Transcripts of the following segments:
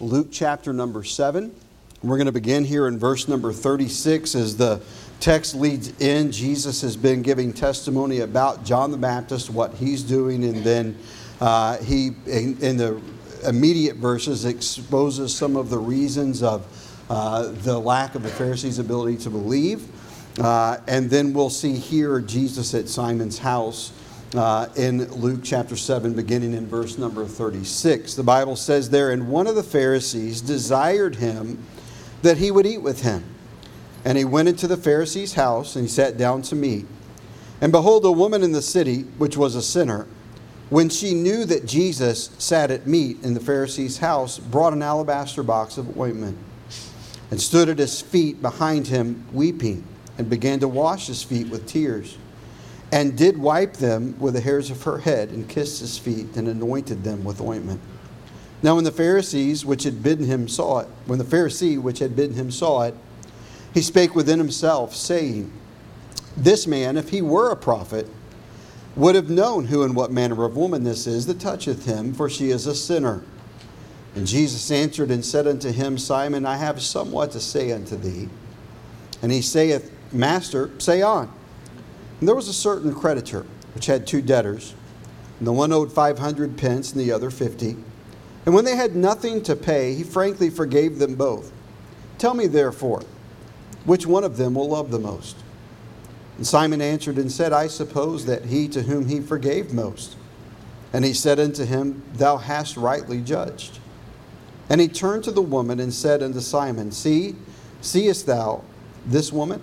Luke chapter number 7. We're going to begin here in verse number 36 as the text leads in. Jesus has been giving testimony about John the Baptist, what he's doing, and then uh, he, in, in, the immediate verses, exposes some of the reasons of uh, the lack of the Pharisees' ability to believe. Uh, and then we'll see here Jesus at Simon's house uh, in Luke chapter 7, beginning in verse number 36. The Bible says there, And one of the Pharisees desired him that he would eat with him. And he went into the Pharisee's house, and he sat down to meat. And behold, a woman in the city, which was a sinner, when she knew that Jesus sat at meat in the Pharisee's house, brought an alabaster box of ointment, and stood at his feet behind him, weeping, and began to wash his feet with tears and did wipe them with the hairs of her head, and kissed his feet, and anointed them with ointment. Now, when the Pharisees which had bidden him saw it, when the Pharisee which had bidden him saw it, he spake within himself, saying, This man, if he were a prophet, would have known who and what manner of woman this is that toucheth him, for she is a sinner. And Jesus answered and said unto him, Simon, I have somewhat to say unto thee. And he saith, Master, say on. And there was a certain creditor which had two debtors, and the one owed 500 pence and the other 50. And when they had nothing to pay, he frankly forgave them both. Tell me, therefore, which one of them will love the most? And Simon answered and said, I suppose that he to whom he forgave most. And he said unto him, Thou hast rightly judged. And he turned to the woman and said unto Simon, See, seest thou this woman?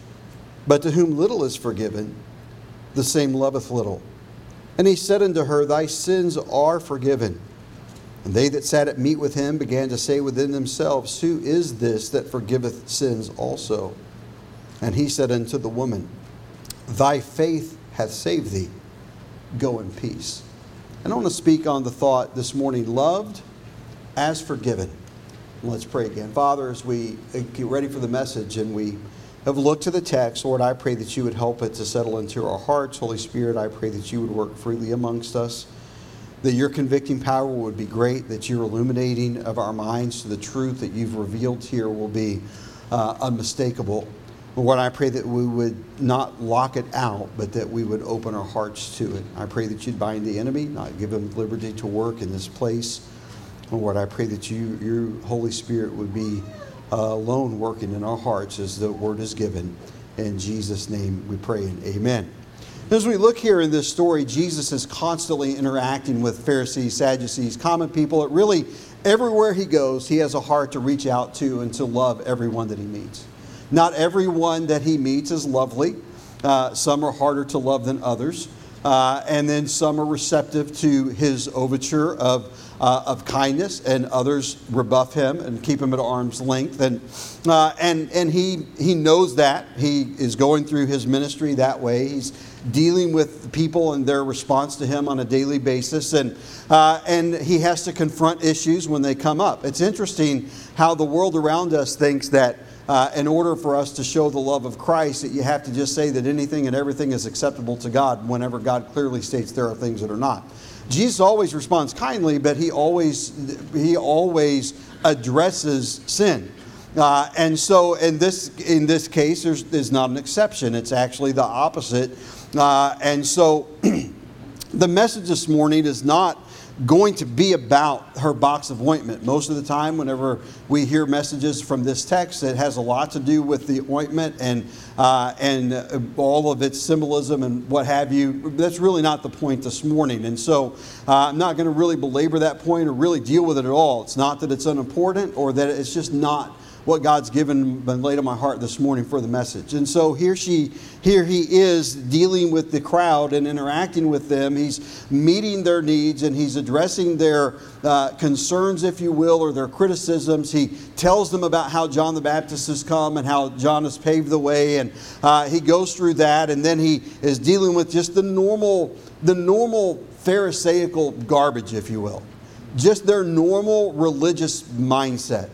But to whom little is forgiven, the same loveth little. And he said unto her, Thy sins are forgiven. And they that sat at meat with him began to say within themselves, Who is this that forgiveth sins also? And he said unto the woman, Thy faith hath saved thee. Go in peace. And I want to speak on the thought this morning loved as forgiven. Let's pray again. Father, as we get ready for the message and we have looked to the text, Lord, I pray that you would help it to settle into our hearts. Holy Spirit, I pray that you would work freely amongst us, that your convicting power would be great, that your illuminating of our minds to the truth that you've revealed here will be uh, unmistakable. Lord, I pray that we would not lock it out, but that we would open our hearts to it. I pray that you'd bind the enemy, not give him liberty to work in this place. Lord, I pray that you, your Holy Spirit would be alone working in our hearts as the word is given. In Jesus' name we pray and amen. As we look here in this story, Jesus is constantly interacting with Pharisees, Sadducees, common people. It really, everywhere he goes, he has a heart to reach out to and to love everyone that he meets. Not everyone that he meets is lovely. Uh, some are harder to love than others. Uh, and then some are receptive to his overture of uh, of kindness, and others rebuff him and keep him at arm's length. And, uh, and, and he, he knows that. He is going through his ministry that way. He's dealing with people and their response to him on a daily basis. And, uh, and he has to confront issues when they come up. It's interesting how the world around us thinks that. Uh, in order for us to show the love of Christ, that you have to just say that anything and everything is acceptable to God whenever God clearly states there are things that are not. Jesus always responds kindly, but he always he always addresses sin. Uh, and so in this in this case, there's, there's not an exception. It's actually the opposite. Uh, and so the message this morning is not going to be about her box of ointment. Most of the time, whenever we hear messages from this text, it has a lot to do with the ointment and, uh, and uh, all of its symbolism and what have you. That's really not the point this morning. And so uh, I'm not going to really belabor that point or really deal with it at all. It's not that it's unimportant or that it's just not what God's given and laid on my heart this morning for the message. And so here she, here he is dealing with the crowd and interacting with them. He's meeting their needs and he's addressing their uh, concerns, if you will, or their criticisms. He tells them about how John the Baptist has come and how John has paved the way, and uh, he goes through that, and then he is dealing with just the normal, the normal Pharisaical garbage, if you will, just their normal religious mindset.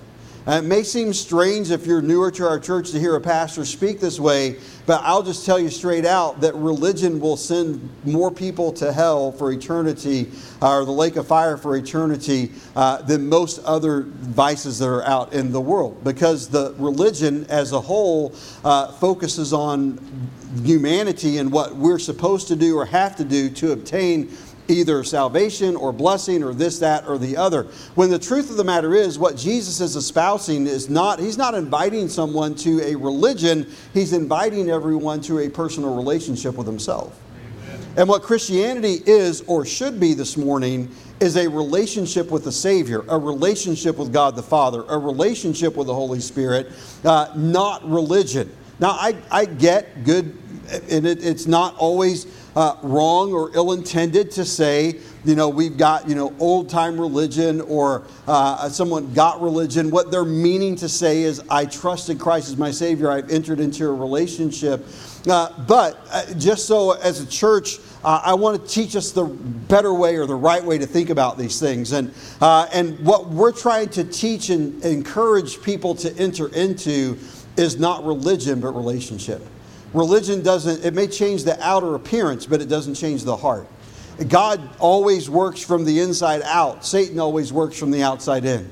And it may seem strange if you're newer to our church to hear a pastor speak this way, but I'll just tell you straight out that religion will send more people to hell for eternity uh, or the lake of fire for eternity uh, than most other vices that are out in the world. Because the religion as a whole uh, focuses on humanity and what we're supposed to do or have to do to obtain either salvation or blessing or this, that, or the other. When the truth of the matter is, what Jesus is espousing is not, he's not inviting someone to a religion, he's inviting everyone to a personal relationship with himself. Amen. And what Christianity is or should be this morning is a relationship with the Savior, a relationship with God the Father, a relationship with the Holy Spirit, uh, not religion. Now, I, I get good, and it, it's not always uh, wrong or ill intended to say, you know, we've got, you know, old time religion or uh, someone got religion. What they're meaning to say is, I trusted Christ as my Savior, I've entered into a relationship. Uh, but uh, just so as a church, uh, I want to teach us the better way or the right way to think about these things. And, uh, and what we're trying to teach and encourage people to enter into is not religion, but relationship. Religion doesn't, it may change the outer appearance, but it doesn't change the heart. God always works from the inside out, Satan always works from the outside in.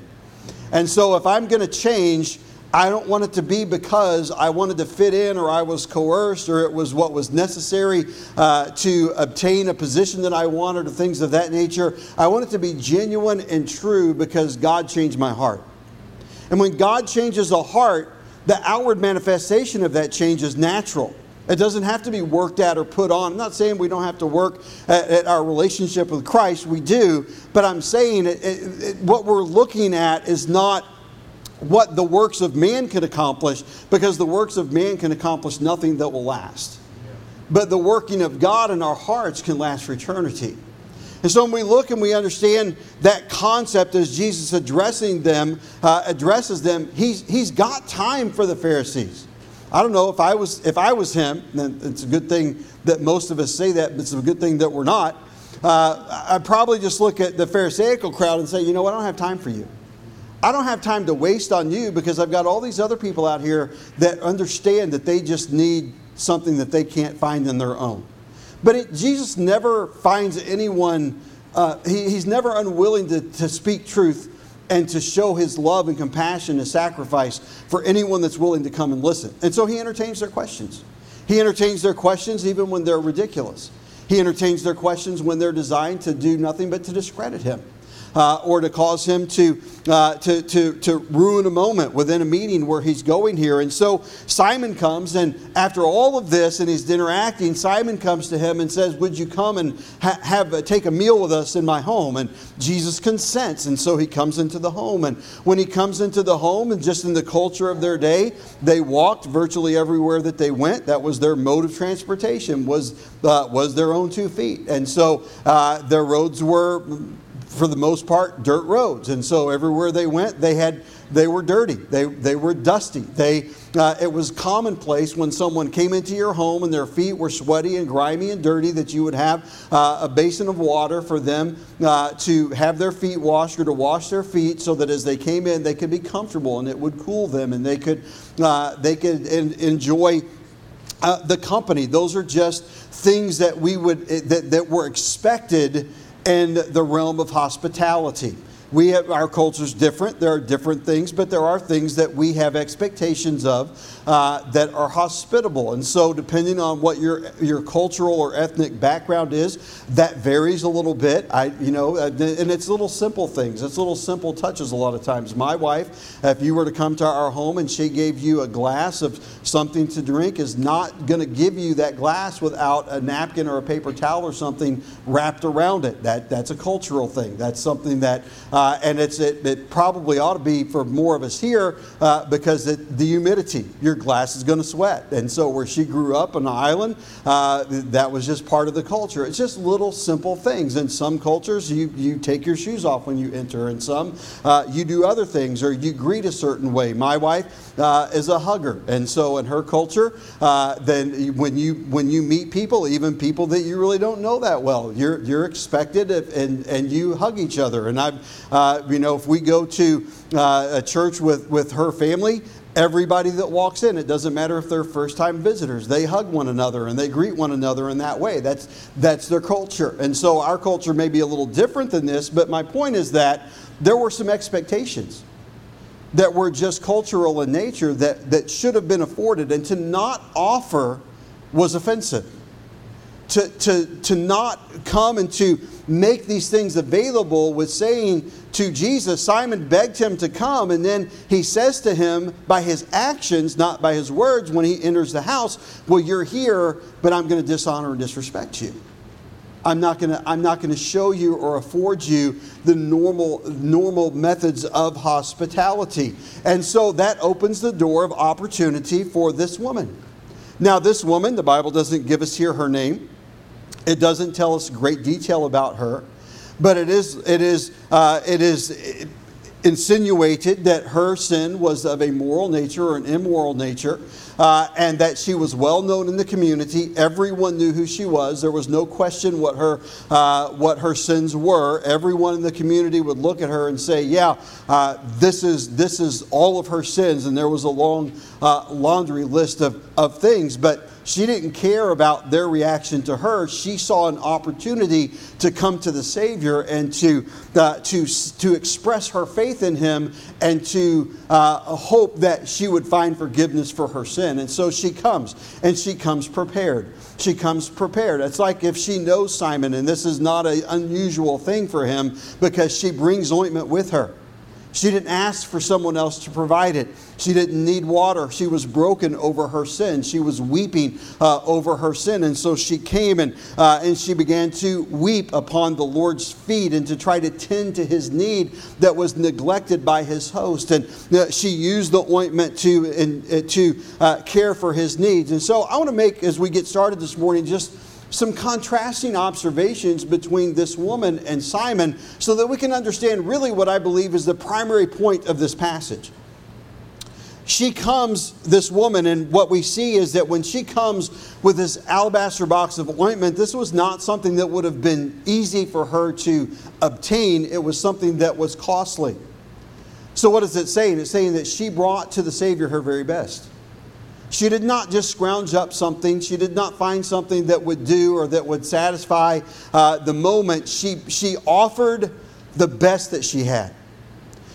And so if I'm going to change, I don't want it to be because I wanted to fit in or I was coerced or it was what was necessary uh, to obtain a position that I wanted or things of that nature. I want it to be genuine and true because God changed my heart. And when God changes a heart, the outward manifestation of that change is natural. It doesn't have to be worked at or put on. I'm not saying we don't have to work at, at our relationship with Christ. We do. But I'm saying it, it, it, what we're looking at is not what the works of man can accomplish, because the works of man can accomplish nothing that will last. But the working of God in our hearts can last for eternity. And so when we look and we understand that concept as Jesus addressing them, uh, addresses them, he's, he's got time for the Pharisees. I don't know if I was if I was him, then it's a good thing that most of us say that, but it's a good thing that we're not. Uh, I'd probably just look at the Pharisaical crowd and say, you know what, I don't have time for you. I don't have time to waste on you because I've got all these other people out here that understand that they just need something that they can't find in their own. But it, Jesus never finds anyone, uh, he, he's never unwilling to, to speak truth and to show his love and compassion and sacrifice for anyone that's willing to come and listen. And so he entertains their questions. He entertains their questions even when they're ridiculous. He entertains their questions when they're designed to do nothing but to discredit him uh, or to cause him to, uh, to, to, to ruin a moment within a meeting where he's going here. And so Simon comes, and after all of this and he's interacting, Simon comes to him and says, Would you come and ha- have uh, take a meal with us in my home? And Jesus consents, and so he comes into the home. And when he comes into the home, and just in the culture of their day, they walked virtually everywhere that they went. That was their mode of transportation, was, uh, was their own two feet. And so uh, their roads were for the most part, dirt roads. And so everywhere they went, they had they were dirty. They, they were dusty. They, uh, it was commonplace when someone came into your home and their feet were sweaty and grimy and dirty that you would have uh, a basin of water for them uh, to have their feet washed or to wash their feet so that as they came in, they could be comfortable and it would cool them and they could, uh, they could enjoy uh, the company. Those are just things that we would, that, that were expected in the realm of hospitality. We have, our culture is different. There are different things, but there are things that we have expectations of uh, that are hospitable. And so, depending on what your your cultural or ethnic background is, that varies a little bit. I, you know, uh, and it's little simple things. It's little simple touches a lot of times. My wife, if you were to come to our home and she gave you a glass of something to drink, is not going to give you that glass without a napkin or a paper towel or something wrapped around it. That that's a cultural thing. That's something that uh, and it's, it, it, probably ought to be for more of us here uh, because it, the humidity, your glass is going to sweat. And so, where she grew up on an island, uh, that was just part of the culture. It's just little simple things. In some cultures, you, you take your shoes off when you enter, and some uh, you do other things or you greet a certain way. My wife uh, is a hugger, and so in her culture, uh, then when you when you meet people, even people that you really don't know that well, you're you're expected and and you hug each other. And I've uh, you know if we go to uh, a church with with her family, everybody that walks in it doesn't matter if they're first time visitors. They hug one another and they greet one another in that way. That's that's their culture. And so our culture may be a little different than this but my point is that there were some expectations that were just cultural in nature that, that should have been afforded, and to not offer was offensive. To, to, to not come and to make these things available was saying to Jesus, Simon begged him to come, and then he says to him by his actions, not by his words, when he enters the house, Well, you're here, but I'm going to dishonor and disrespect you. I'm not going to I'm not going to show you or afford you the normal normal methods of hospitality. And so that opens the door of opportunity for this woman. Now this woman, the Bible doesn't give us here her name. It doesn't tell us great detail about her, but it is it is uh, it is insinuated that her sin was of a moral nature or an immoral nature uh, and that she was well known in the community. Everyone knew who she was. There was no question what her, uh, what her sins were. Everyone in the community would look at her and say, Yeah, uh, this, is, this is all of her sins. And there was a long uh, laundry list of, of things. But she didn't care about their reaction to her. She saw an opportunity to come to the Savior and to, uh, to, to express her faith in Him and to uh, hope that she would find forgiveness for her sin. And so she comes, and she comes prepared. She comes prepared. It's like if she knows Simon, and this is not an unusual thing for him because she brings ointment with her. She didn't ask for someone else to provide it. She didn't need water. She was broken over her sin. She was weeping uh, over her sin. And so she came and, uh, and she began to weep upon the Lord's feet and to try to tend to his need that was neglected by his host. And uh, she used the ointment to, uh, to uh, care for his needs. And so I want to make, as we get started this morning, just some contrasting observations between this woman and Simon so that we can understand really what I believe is the primary point of this passage. She comes, this woman, and what we see is that when she comes with this alabaster box of ointment, this was not something that would have been easy for her to obtain. It was something that was costly. So, what is it saying? It's saying that she brought to the Savior her very best. She did not just scrounge up something. She did not find something that would do or that would satisfy uh, the moment. She, she offered the best that she had.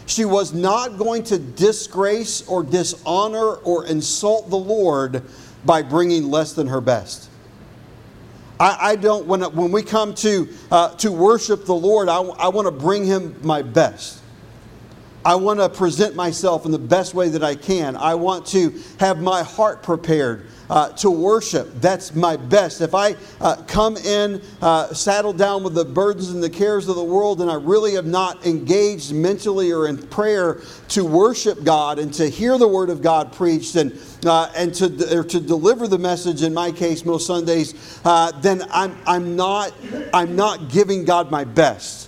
She was not going to disgrace or dishonor or insult the Lord by bringing less than her best. I, I don't, when, when we come to, uh, to worship the Lord, I, I want to bring Him my best. I want to present myself in the best way that I can. I want to have my heart prepared uh, to worship. That's my best. If I uh, come in, uh, saddled down with the burdens and the cares of the world, and I really have not engaged mentally or in prayer to worship God and to hear the Word of God preached and uh, and to, or to deliver the message, in my case, most Sundays, uh, then I'm, I'm, not, I'm not giving God my best.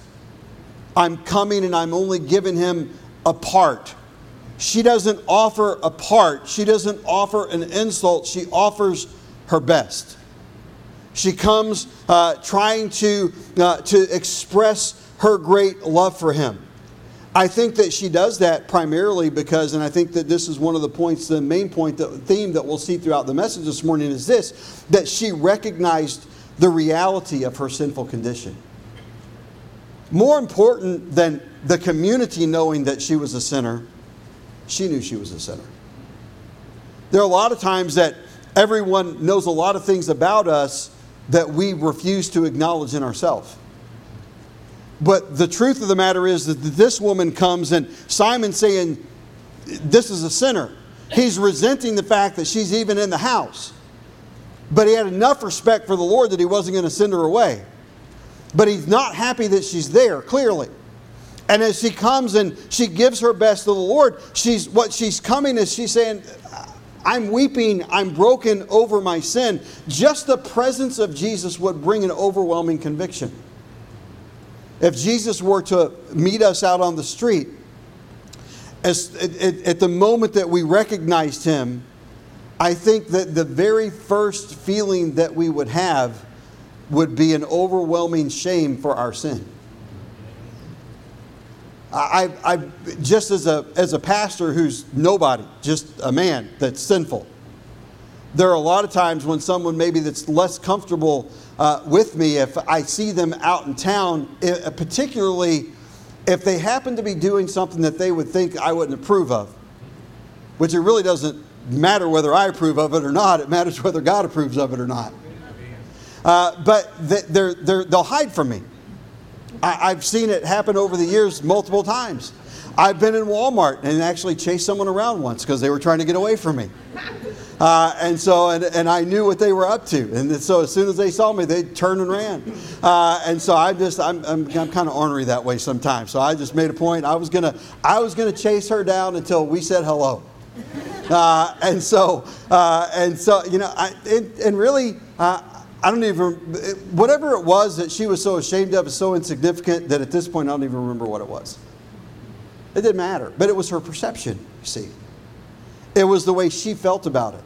I'm coming and I'm only giving Him a part. She doesn't offer a part, she doesn't offer an insult, she offers her best. She comes uh, trying to, uh, to express her great love for him. I think that she does that primarily because, and I think that this is one of the points, the main point, the theme that we'll see throughout the message this morning is this that she recognized the reality of her sinful condition. More important than the community knowing that she was a sinner, she knew she was a sinner. There are a lot of times that everyone knows a lot of things about us that we refuse to acknowledge in ourselves. But the truth of the matter is that this woman comes and Simon saying, This is a sinner. He's resenting the fact that she's even in the house. But he had enough respect for the Lord that he wasn't going to send her away. But he's not happy that she's there, clearly. And as she comes and she gives her best to the Lord, she's what she's coming is she's saying, I'm weeping, I'm broken over my sin. Just the presence of Jesus would bring an overwhelming conviction. If Jesus were to meet us out on the street, as, at, at the moment that we recognized him, I think that the very first feeling that we would have would be an overwhelming shame for our sin. I, I, just as a, as a pastor who's nobody, just a man that's sinful, there are a lot of times when someone maybe that's less comfortable uh, with me, if I see them out in town, uh, particularly if they happen to be doing something that they would think I wouldn't approve of, which it really doesn't matter whether I approve of it or not, it matters whether God approves of it or not. Uh, but they're, they're, they'll hide from me. I, I've seen it happen over the years multiple times. I've been in Walmart and actually chased someone around once because they were trying to get away from me. Uh, and so, and, and I knew what they were up to. And so as soon as they saw me, they turned and ran. Uh, and so I just, I'm, I'm, I'm kind of ornery that way sometimes. So I just made a point. I was going to, I was going to chase her down until we said hello. Uh, and so, uh, and so, you know, I, and, and really, uh, I don't even, whatever it was that she was so ashamed of is so insignificant that at this point I don't even remember what it was. It didn't matter. But it was her perception, you see. It was the way she felt about it.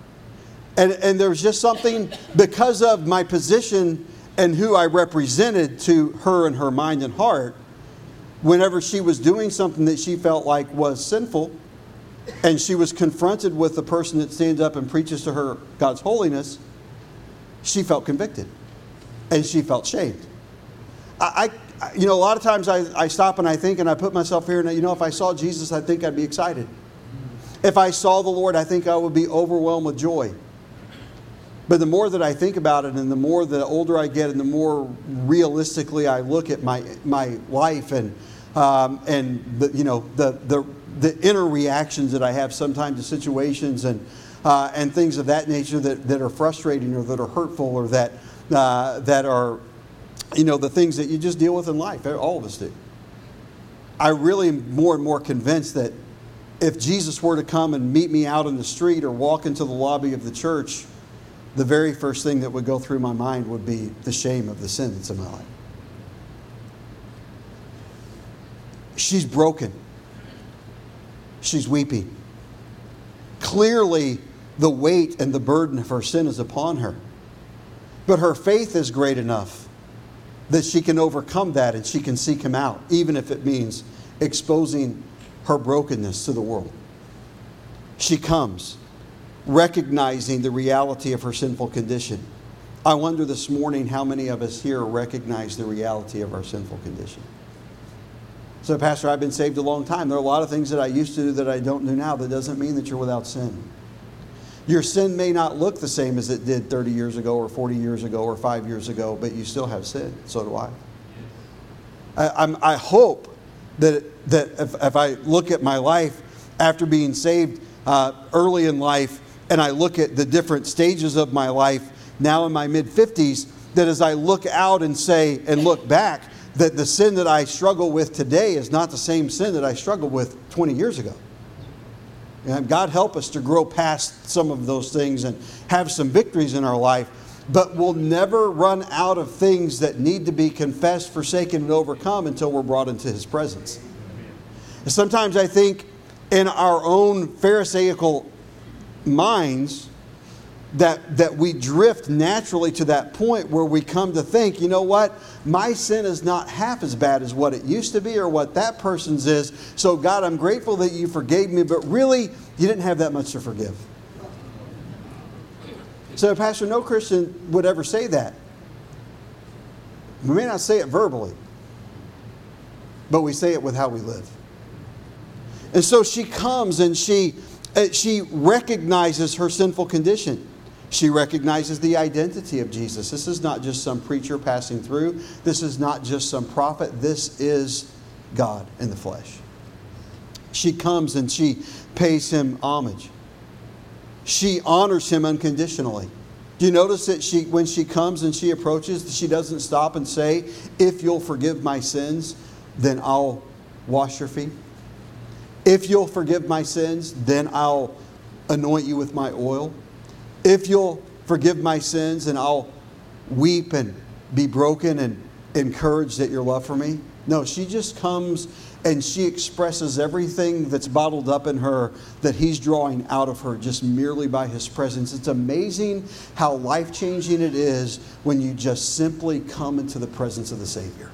And, and there was just something, because of my position and who I represented to her and her mind and heart, whenever she was doing something that she felt like was sinful, and she was confronted with the person that stands up and preaches to her God's holiness, she felt convicted and she felt shamed. I, I you know, a lot of times I, I stop and I think and I put myself here and, you know, if I saw Jesus, I think I'd be excited. If I saw the Lord, I think I would be overwhelmed with joy. But the more that I think about it and the more the older I get and the more realistically I look at my, my life and, um, and the, you know, the, the, the inner reactions that I have sometimes to situations and, uh, and things of that nature that, that are frustrating or that are hurtful or that, uh, that are, you know, the things that you just deal with in life. All of us do. I really am more and more convinced that if Jesus were to come and meet me out in the street or walk into the lobby of the church, the very first thing that would go through my mind would be the shame of the sin that's in my life. She's broken. She's weeping. Clearly, the weight and the burden of her sin is upon her. But her faith is great enough that she can overcome that and she can seek Him out, even if it means exposing her brokenness to the world. She comes recognizing the reality of her sinful condition. I wonder this morning how many of us here recognize the reality of our sinful condition. So, Pastor, I've been saved a long time. There are a lot of things that I used to do that I don't do now. That doesn't mean that you're without sin. Your sin may not look the same as it did 30 years ago or 40 years ago or five years ago, but you still have sin. So do I. I, I hope that, that if, if, I look at my life after being saved uh, early in life and I look at the different stages of my life now in my mid 50s, that as I look out and say and look back, that the sin that I struggle with today is not the same sin that I struggled with 20 years ago. And God help us to grow past some of those things and have some victories in our life. But we'll never run out of things that need to be confessed, forsaken, and overcome until we're brought into His presence. And sometimes I think in our own Pharisaical minds, that, that we drift naturally to that point where we come to think, you know what, my sin is not half as bad as what it used to be or what that person's is. So, God, I'm grateful that you forgave me, but really, you didn't have that much to forgive. So, Pastor, no Christian would ever say that. We may not say it verbally, but we say it with how we live. And so she comes and she, uh, she recognizes her sinful condition. She recognizes the identity of Jesus. This is not just some preacher passing through, this is not just some prophet, this is God in the flesh. She comes and she pays him homage. She honors him unconditionally. Do you notice that she, when she comes and she approaches, she doesn't stop and say, If you'll forgive my sins, then I'll wash your feet. If you'll forgive my sins, then I'll anoint you with my oil. If you'll forgive my sins, and I'll weep and be broken and encouraged at your love for me. No, she just comes and she expresses everything that's bottled up in her that he's drawing out of her just merely by his presence. It's amazing how life changing it is when you just simply come into the presence of the Savior.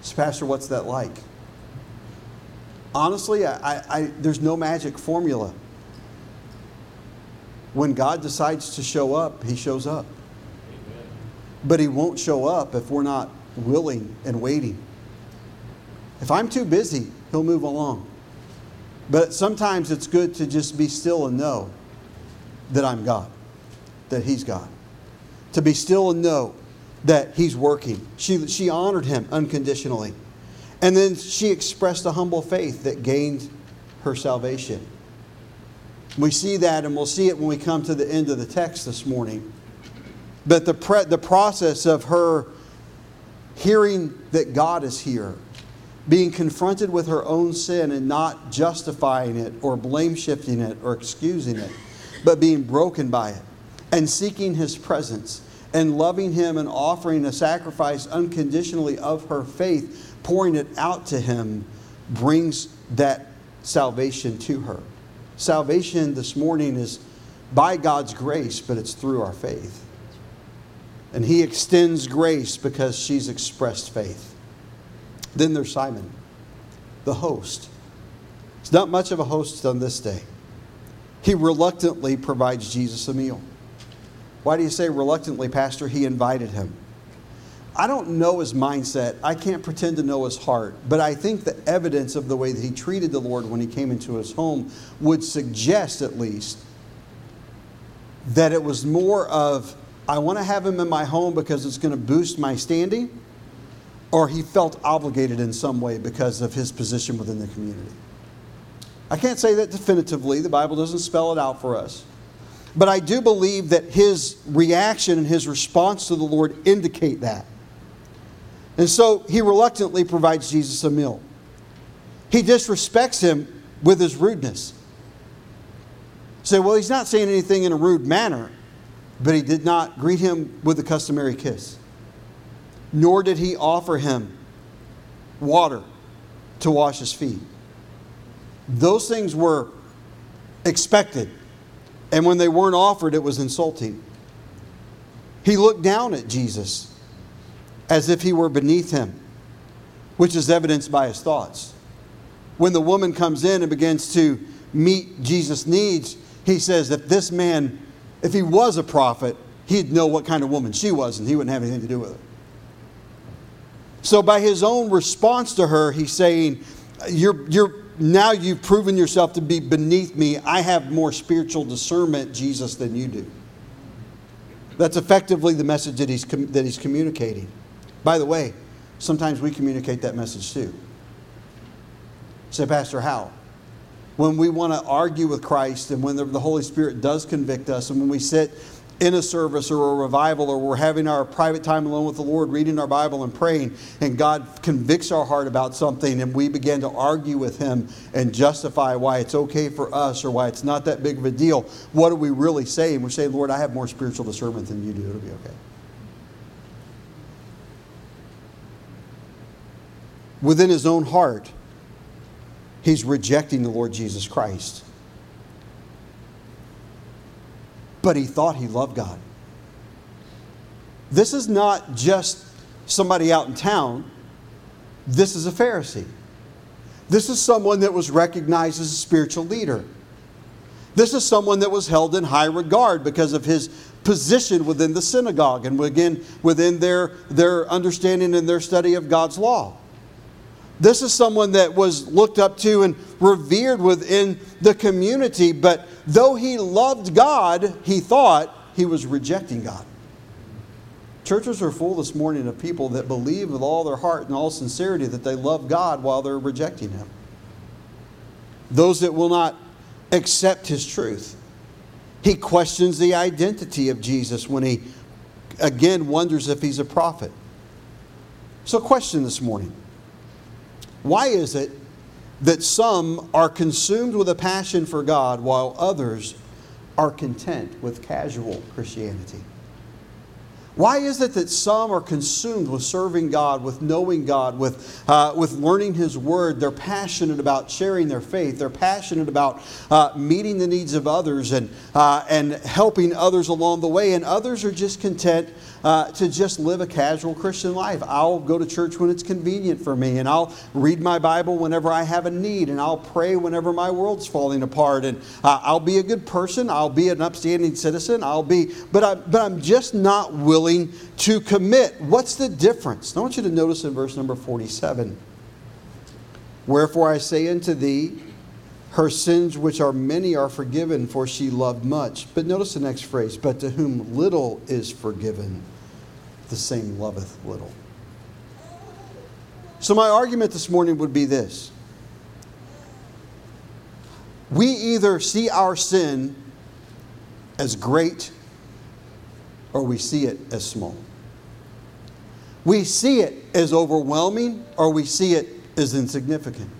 So, Pastor, what's that like? Honestly, I, I, there's no magic formula. When God decides to show up, He shows up. Amen. But He won't show up if we're not willing and waiting. If I'm too busy, He'll move along. But sometimes it's good to just be still and know that I'm God, that He's God. To be still and know that He's working. She, she honored Him unconditionally. And then she expressed a humble faith that gained her salvation. We see that, and we'll see it when we come to the end of the text this morning. But the, pre- the process of her hearing that God is here, being confronted with her own sin and not justifying it or blame shifting it or excusing it, but being broken by it and seeking His presence and loving Him and offering a sacrifice unconditionally of her faith, pouring it out to Him, brings that salvation to her. Salvation this morning is by God's grace, but it's through our faith. And He extends grace because she's expressed faith. Then there's Simon, the host. It's not much of a host on this day. He reluctantly provides Jesus a meal. Why do you say reluctantly, Pastor? He invited him. I don't know his mindset. I can't pretend to know his heart. But I think the evidence of the way that he treated the Lord when he came into his home would suggest, at least, that it was more of, I want to have him in my home because it's going to boost my standing, or he felt obligated in some way because of his position within the community. I can't say that definitively. The Bible doesn't spell it out for us. But I do believe that his reaction and his response to the Lord indicate that. And so he reluctantly provides Jesus a meal. He disrespects him with his rudeness. Say, well, he's not saying anything in a rude manner, but he did not greet him with the customary kiss. Nor did he offer him water to wash his feet. Those things were expected. And when they weren't offered, it was insulting. He looked down at Jesus as if he were beneath him, which is evidenced by his thoughts. When the woman comes in and begins to meet Jesus' needs, he says, if this man, if he was a prophet, he'd know what kind of woman she was and he wouldn't have anything to do with her. So, by his own response to her, he's saying, you're, you're, Now you've proven yourself to be beneath me. I have more spiritual discernment, Jesus, than you do. That's effectively the message that he's, that he's communicating. By the way, sometimes we communicate that message too. Say, Pastor, how? When we want to argue with Christ and when the, Holy Spirit does convict us, and when we sit in a service or a revival or we're having our private time alone with the Lord, reading our Bible and praying, and God convicts our heart about something, and we begin to argue with Him and justify why it's okay for us or why it's not that big of a deal, what are we really saying? We're saying, Lord, I have more spiritual discernment than you do. It'll be okay. Within his own heart, he's rejecting the Lord Jesus Christ. But he thought he loved God. This is not just somebody out in town, this is a Pharisee. This is someone that was recognized as a spiritual leader. This is someone that was held in high regard because of his position within the synagogue and again within their, their understanding and their study of God's law. This is someone that was looked up to and revered within the community, but though he loved God, he thought he was rejecting God. Churches are full this morning of people that believe with all their heart and all sincerity that they love God while they're rejecting Him. Those that will not accept His truth. He questions the identity of Jesus when he again wonders if He's a prophet. So, question this morning Why is it that some are consumed with a passion for God while others are content with casual Christianity? Why is it that some are consumed with serving God, with knowing God, with, uh, with learning His Word? They're passionate about sharing their faith. They're passionate about uh, meeting the needs of others and, uh, and helping others along the way. And others are just content uh, to just live a casual Christian life. I'll go to church when it's convenient for me, and I'll read my Bible whenever I have a need, and I'll pray whenever my world's falling apart. And uh, I'll be a good person. I'll be an upstanding citizen. I'll be, but, I, but I'm just not willing to commit. What's the difference? I want you to notice in verse number 47 Wherefore I say unto thee, her sins, which are many, are forgiven, for she loved much. But notice the next phrase, but to whom little is forgiven, the same loveth little. So, my argument this morning would be this we either see our sin as great or we see it as small. We see it as overwhelming or we see it as insignificant.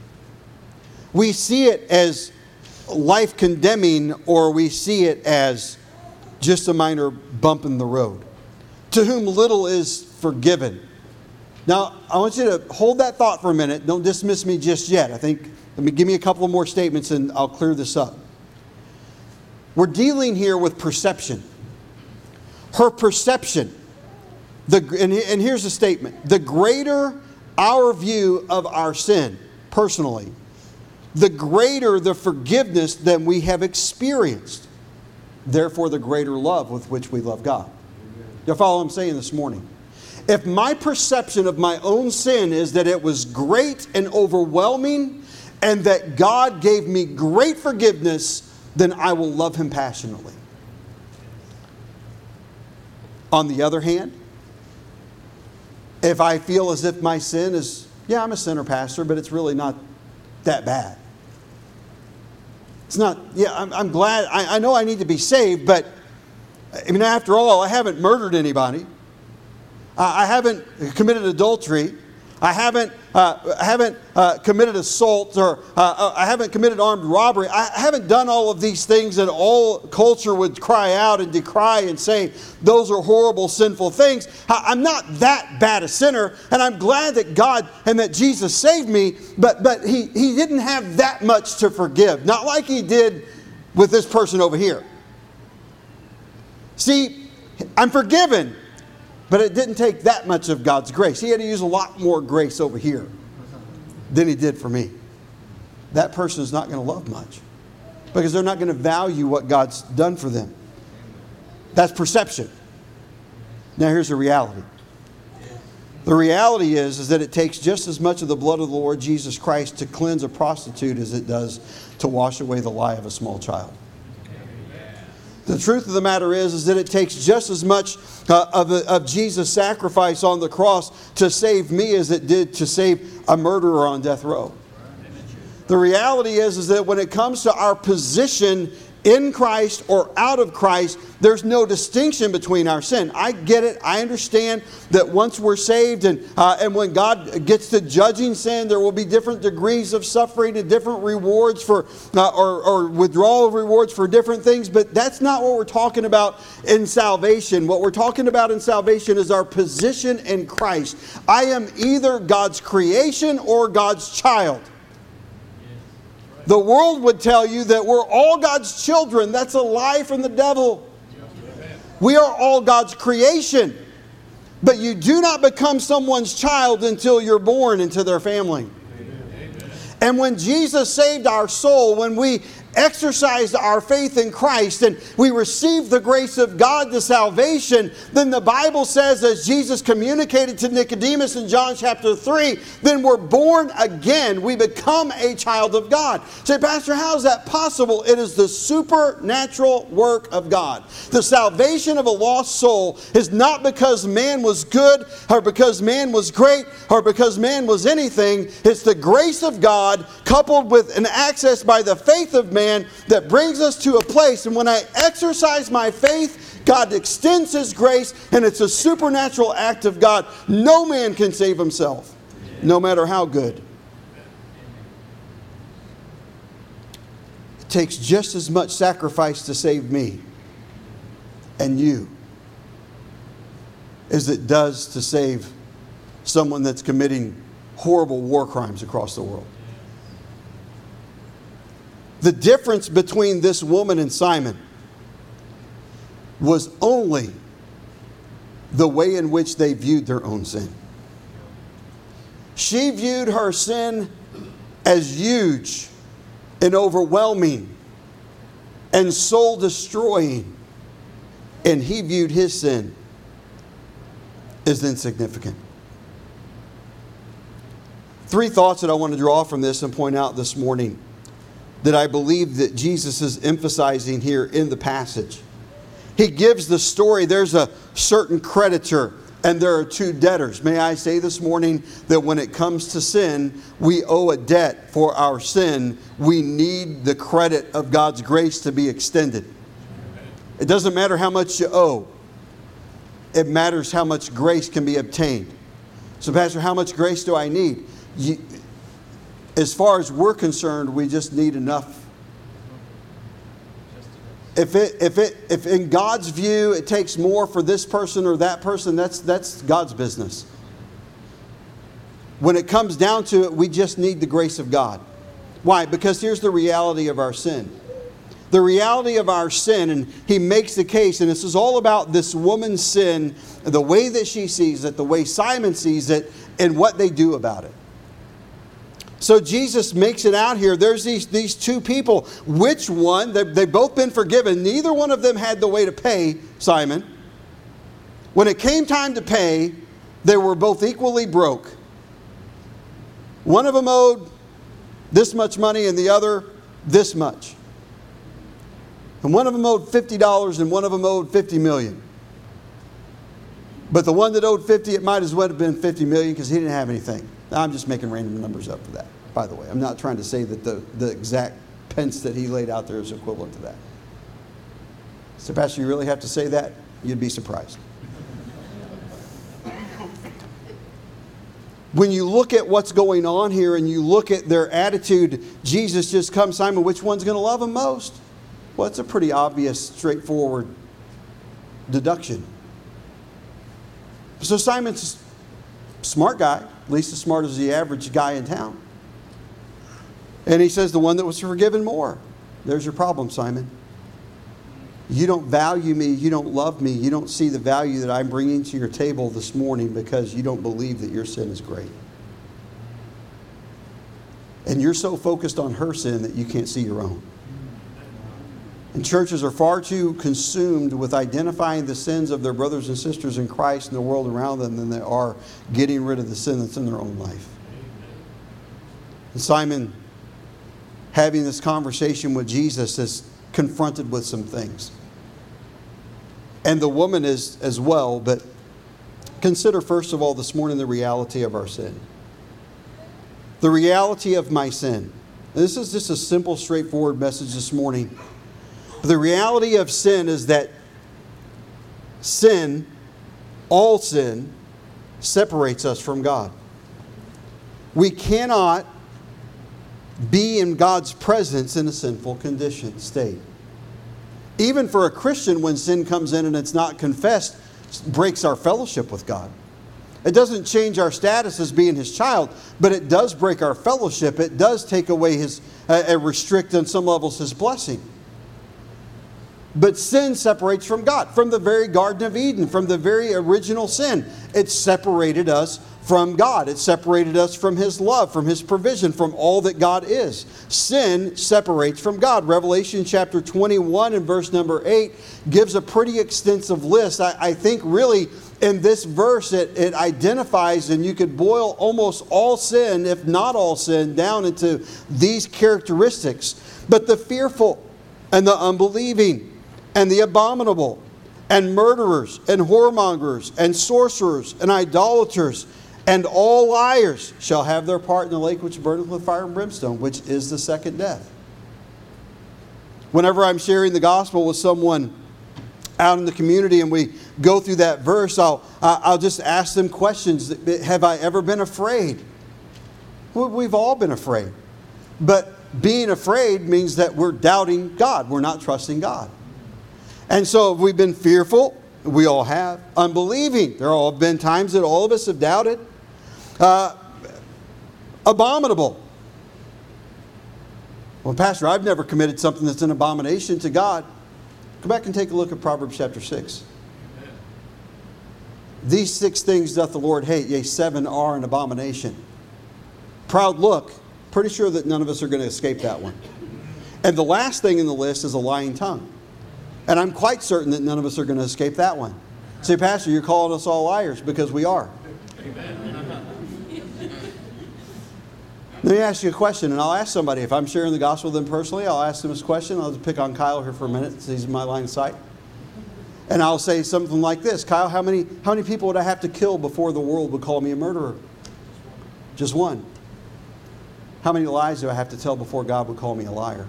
We see it as life condemning or we see it as just a minor bump in the road to whom little is forgiven. Now, I want you to hold that thought for a minute. Don't dismiss me just yet. I think, let me give me a couple more statements and I'll clear this up. We're dealing here with perception. Her perception. The, and, and here's the statement the greater our view of our sin, personally, the greater the forgiveness that we have experienced. Therefore, the greater love with which we love God. You follow what I'm saying this morning? If my perception of my own sin is that it was great and overwhelming and that God gave me great forgiveness, then I will love Him passionately. On the other hand, if I feel as if my sin is, yeah, I'm a sinner, Pastor, but it's really not that bad. It's not, yeah, I'm, I'm glad, I, I know I need to be saved, but I mean, after all, I haven't murdered anybody. I haven't committed adultery. I haven't, uh, I haven't uh, committed assault or uh, uh, I haven't committed armed robbery. I haven't done all of these things that all culture would cry out and decry and say those are horrible, sinful things. I'm not that bad a sinner, and I'm glad that God and that Jesus saved me, but, but he, he didn't have that much to forgive. Not like he did with this person over here. See, I'm forgiven, but it didn't take that much of God's grace. He had to use a lot more grace over here than He did for me. That person is not going to love much because they're not going to value what God's done for them. That's perception. Now, here's the reality. The reality is, is that it takes just as much of the blood of the Lord Jesus Christ to cleanse a prostitute as it does to wash away the lie of a small child. The truth of the matter is, is that it takes just as much uh, of, of Jesus' sacrifice on the cross to save me as it did to save a murderer on death row. The reality is, is that when it comes to our position in Christ or out of Christ, there's no distinction between our sin. I get it. I understand that once we're saved and, uh, and when God gets to judging sin, there will be different degrees of suffering and different rewards for, uh, or, or withdrawal of rewards for different things. But that's not what we're talking about in salvation. What we're talking about in salvation is our position in Christ. I am either God's creation or God's child. The world would tell you that we're all God's children. That's a lie from the devil. We are all God's creation. But you do not become someone's child until you're born into their family. And when Jesus saved our soul, when we exercised our faith in Christ and we received the grace of God to salvation, then the Bible says, as Jesus communicated to Nicodemus in John chapter 3, then we're born again. We become a child of God. Say, Pastor, how is that possible? It is the supernatural work of God. The salvation of a lost soul is not because man was good or because man was great or because man was anything. It's the grace of God coupled with an access by the faith of man man that brings us to a place. And when I exercise my faith, God extends His grace, and it's a supernatural act of God. No man can save himself, no matter how good. It takes just as much sacrifice to save me and you as it does to save someone that's committing horrible war crimes across the world. The difference between this woman and Simon was only the way in which they viewed their own sin. She viewed her sin as huge and overwhelming and soul destroying, and he viewed his sin as insignificant. Three thoughts that I want to draw from this and point out this morning that I believe that Jesus is emphasizing here in the passage. He gives the story, there's a certain creditor and there are two debtors. May I say this morning that when it comes to sin, we owe a debt for our sin. We need the credit of God's grace to be extended. It doesn't matter how much you owe, it matters how much grace can be obtained. So, Pastor, how much grace do I need? As far as we're concerned, we just need enough. If, it, if, it, if in God's view it takes more for this person or that person, that's, that's God's business. When it comes down to it, we just need the grace of God. Why? Because here's the reality of our sin. The reality of our sin, and he makes the case, and this is all about this woman's sin, the way that she sees it, the way Simon sees it, and what they do about it. So Jesus makes it out here. There's these, these two people. Which one? They, they've both been forgiven. Neither one of them had the way to pay Simon. When it came time to pay, they were both equally broke. One of them owed this much money and the other this much. And one of them owed $50 and one of them owed 50 million. But the one that owed 50, it might as well have been 50 million because he didn't have anything. I'm just making random numbers up for that, by the way. I'm not trying to say that the, the exact pence that he laid out there is equivalent to that. So, Pastor, you really have to say that? You'd be surprised. when you look at what's going on here and you look at their attitude, Jesus just comes, Simon, which one's going to love him most? Well, it's a pretty obvious, straightforward deduction. So Simon's a smart guy at least as smart as the average guy in town. And he says, The one that was forgiven more. There's your problem, Simon. You don't value me. You don't love me. You don't see the value that I'm bringing to your table this morning because you don't believe that your sin is great. And you're so focused on her sin that you can't see your own. And churches are far too consumed with identifying the sins of their brothers and sisters in Christ and the world around them than they are getting rid of the sin that's in their own life. And Simon, having this conversation with Jesus, is confronted with some things. And the woman is as well, but consider first of all this morning the reality of our sin. The reality of my sin. This is just a simple, straightforward message this morning the reality of sin is that sin, all sin, separates us from God. We cannot be in God's presence in a sinful condition, state. Even for a Christian, when sin comes in and it's not confessed, breaks our fellowship with God. It doesn't change our status as being his child, but it does break our fellowship. It does take away his, uh, restrict on some levels his blessing. But sin separates from God, from the very Garden of Eden, from the very original sin. It separated us from God. It separated us from His love, from His provision, from all that God is. Sin separates from God. Revelation chapter 21 and verse number 8 gives a pretty extensive list. I, I think really in this verse it, it identifies, and you could boil almost all sin, if not all sin, down into these characteristics. But the fearful and the unbelieving, and the abominable, and murderers, and whoremongers, and sorcerers, and idolaters, and all liars shall have their part in the lake which burneth with fire and brimstone, which is the second death. Whenever I'm sharing the gospel with someone out in the community and we go through that verse, I'll, I'll just ask them questions. Have I ever been afraid? We've all been afraid. But being afraid means that we're doubting God. We're not trusting God. And so we've been fearful. We all have. Unbelieving. There have been times that all of us have doubted. Uh, abominable. Well, Pastor, I've never committed something that's an abomination to God. Go back and take a look at Proverbs chapter 6. These six things doth the Lord hate, yea, seven are an abomination. Proud look, pretty sure that none of us are going to escape that one. And the last thing in the list is a lying tongue. And I'm quite certain that none of us are going to escape that one. Say, Pastor, you're calling us all liars because we are. Let me ask you a question, and I'll ask somebody. If I'm sharing the gospel with them personally, I'll ask them this question. I'll just pick on Kyle here for a minute, since he's in my line of sight. And I'll say something like this Kyle, how many, how many people would I have to kill before the world would call me a murderer? Just one. How many lies do I have to tell before God would call me a liar?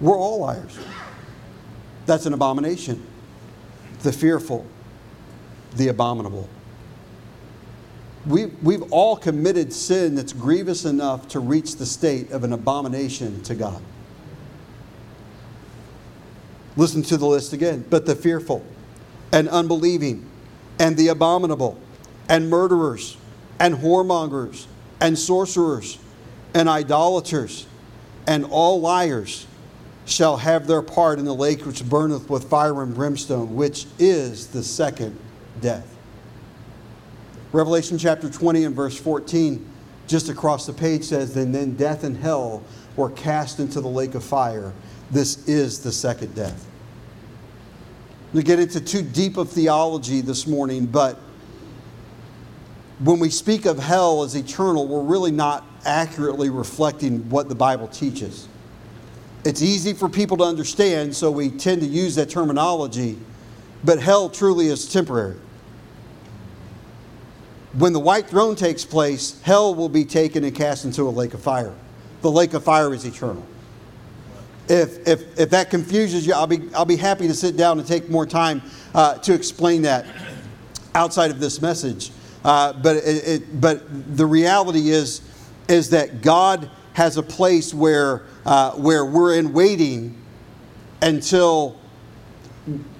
We're all liars. That's an abomination. The fearful, the abominable. We, we've all committed sin that's grievous enough to reach the state of an abomination to God. Listen to the list again. But the fearful, and unbelieving, and the abominable, and murderers, and whoremongers, and sorcerers, and idolaters, and all liars shall have their part in the lake which burneth with fire and brimstone, which is the second death. Revelation chapter 20 and verse 14, just across the page says, And then death and hell were cast into the lake of fire. This is the second death. We get into too deep of theology this morning, but when we speak of hell as eternal, we're really not accurately reflecting what the Bible teaches. It's easy for people to understand, so we tend to use that terminology, but hell truly is temporary. When the white throne takes place, hell will be taken and cast into a lake of fire. The lake of fire is eternal. If, if, if that confuses you, I'll be, I'll be happy to sit down and take more time uh, to explain that outside of this message. Uh, but, it, it, but the reality is, is that God has a place where, uh, where we're in waiting until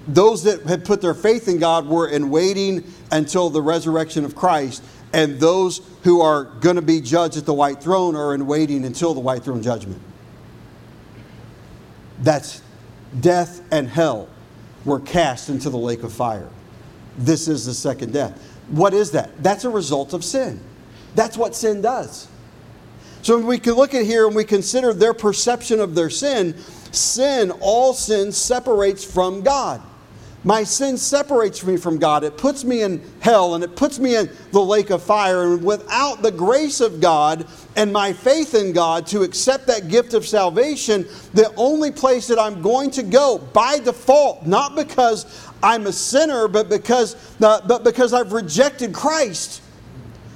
those that had put their faith in God were in waiting until the resurrection of Christ, and those who are going to be judged at the white throne are in waiting until the white throne judgment. That's death and hell were cast into the lake of fire. This is the second death. What is that? That's a result of sin. That's what sin does. So we can look at here and we consider their perception of their sin, sin, all sin separates from God. My sin separates me from God. It puts me in hell and it puts me in the lake of fire. And without the grace of God and my faith in God to accept that gift of salvation, the only place that I'm going to go by default, not because I'm a sinner, but because, uh, but because I've rejected Christ.